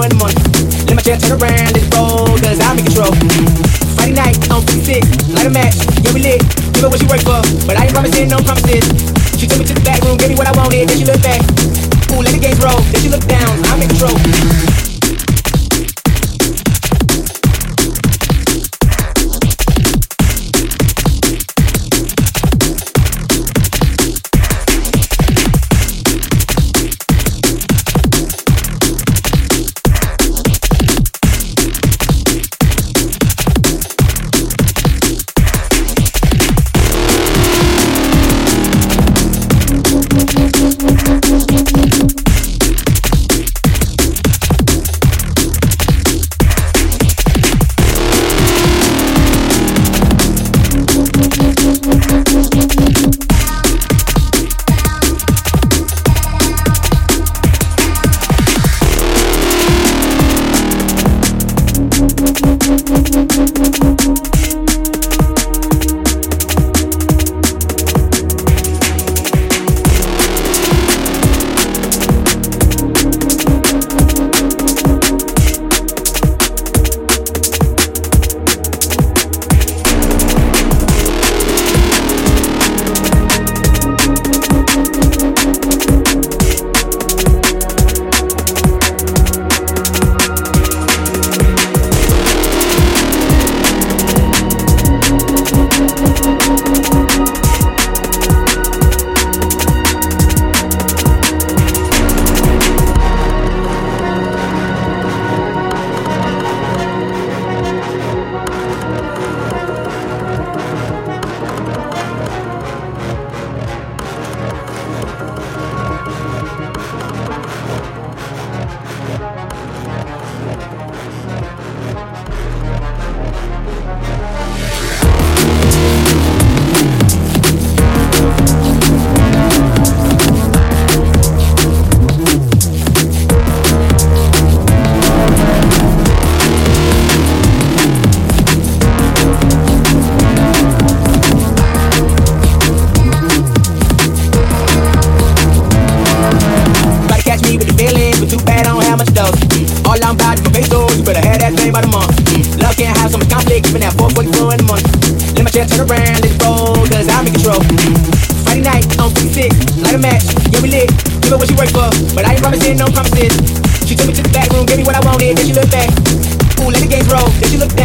that 444 the month. Let my chair turn around, it roll, cause I'm in control. Friday night, on 56, light a match, yeah we lit. Give her what she work for, but I ain't promising no promises. She took me to the back room, gave me what I wanted, then she looked back. Ooh, let the games roll, then she looked down, I'm in control. Conflict, giving that 444 in the month. Let my chair turn around, it roll, cause I'm in control. Friday night, on 56, light a match, yeah we lit. Give her what she work for, but I ain't promising no promises. She took me to the back room, gave me what I wanted, then she looked back. Ooh, let the games roll, then she looked down,